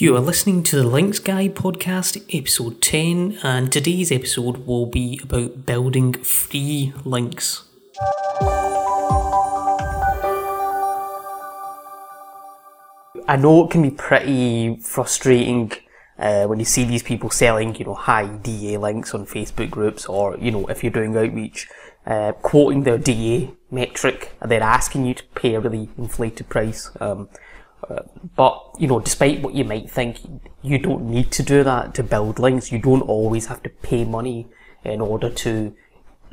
You are listening to the Links Guy podcast, episode 10, and today's episode will be about building free links. I know it can be pretty frustrating uh, when you see these people selling, you know, high DA links on Facebook groups, or you know, if you're doing outreach, uh, quoting their DA metric, and then asking you to pay a really inflated price. Um, but you know, despite what you might think, you don't need to do that to build links. You don't always have to pay money in order to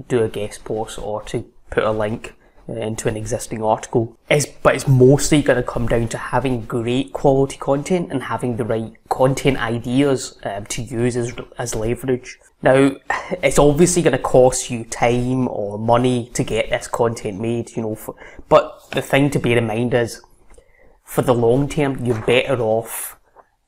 do a guest post or to put a link into an existing article. It's, but it's mostly going to come down to having great quality content and having the right content ideas um, to use as, as leverage. Now, it's obviously going to cost you time or money to get this content made, you know, for, but the thing to bear in mind is, for the long term, you're better off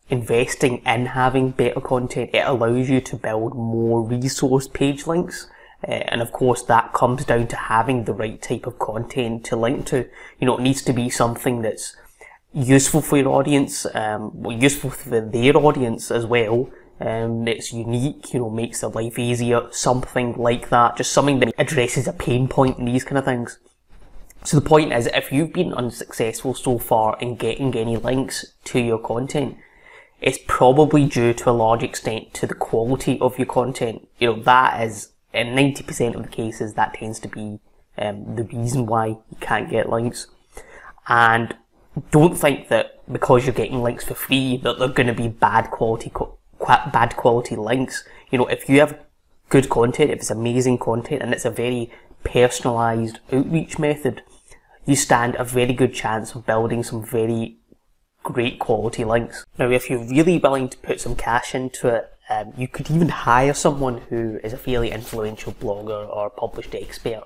investing in having better content. It allows you to build more resource page links uh, and of course, that comes down to having the right type of content to link to. You know, it needs to be something that's useful for your audience, um, useful for their audience as well. Um, it's unique, you know, makes their life easier, something like that. Just something that addresses a pain point and these kind of things. So the point is, if you've been unsuccessful so far in getting any links to your content, it's probably due to a large extent to the quality of your content. You know, that is in 90% of the cases, that tends to be um, the reason why you can't get links. And don't think that because you're getting links for free that they're going to be bad quality, bad quality links. You know, if you have good content, if it's amazing content, and it's a very personalized outreach method, you stand a very good chance of building some very great quality links. Now, if you're really willing to put some cash into it, um, you could even hire someone who is a fairly influential blogger or published expert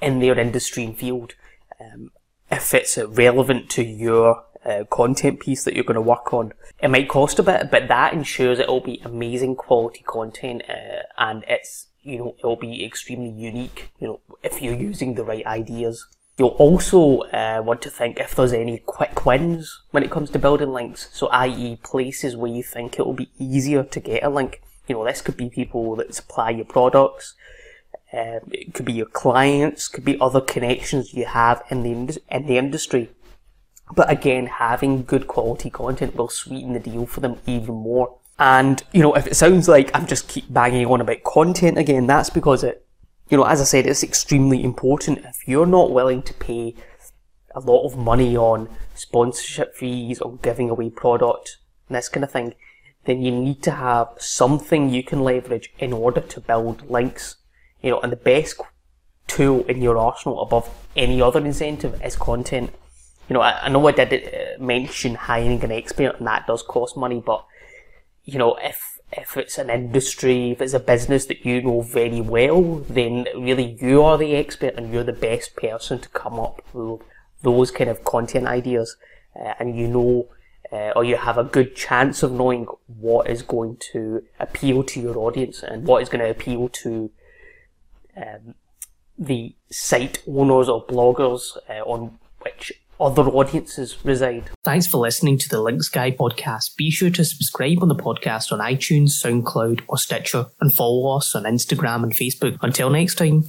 in their industry and field. Um, if it's relevant to your uh, content piece that you're going to work on, it might cost a bit, but that ensures it'll be amazing quality content uh, and it's you know it'll be extremely unique. You know if you're using the right ideas. You'll also uh, want to think if there's any quick wins when it comes to building links. So, i.e., places where you think it will be easier to get a link. You know, this could be people that supply your products. Um, it could be your clients. Could be other connections you have in the in the industry. But again, having good quality content will sweeten the deal for them even more. And you know, if it sounds like I'm just keep banging on about content again, that's because it you know, as I said, it's extremely important. If you're not willing to pay a lot of money on sponsorship fees or giving away product and this kind of thing, then you need to have something you can leverage in order to build links. You know, and the best tool in your arsenal above any other incentive is content. You know, I, I know I did uh, mention hiring an expert and that does cost money, but you know, if if it's an industry, if it's a business that you know very well, then really you are the expert and you're the best person to come up with those kind of content ideas. Uh, and you know, uh, or you have a good chance of knowing what is going to appeal to your audience and what is going to appeal to um, the site owners or bloggers uh, on other audiences reside. Thanks for listening to the Links Guy podcast. Be sure to subscribe on the podcast on iTunes, SoundCloud, or Stitcher, and follow us on Instagram and Facebook. Until next time.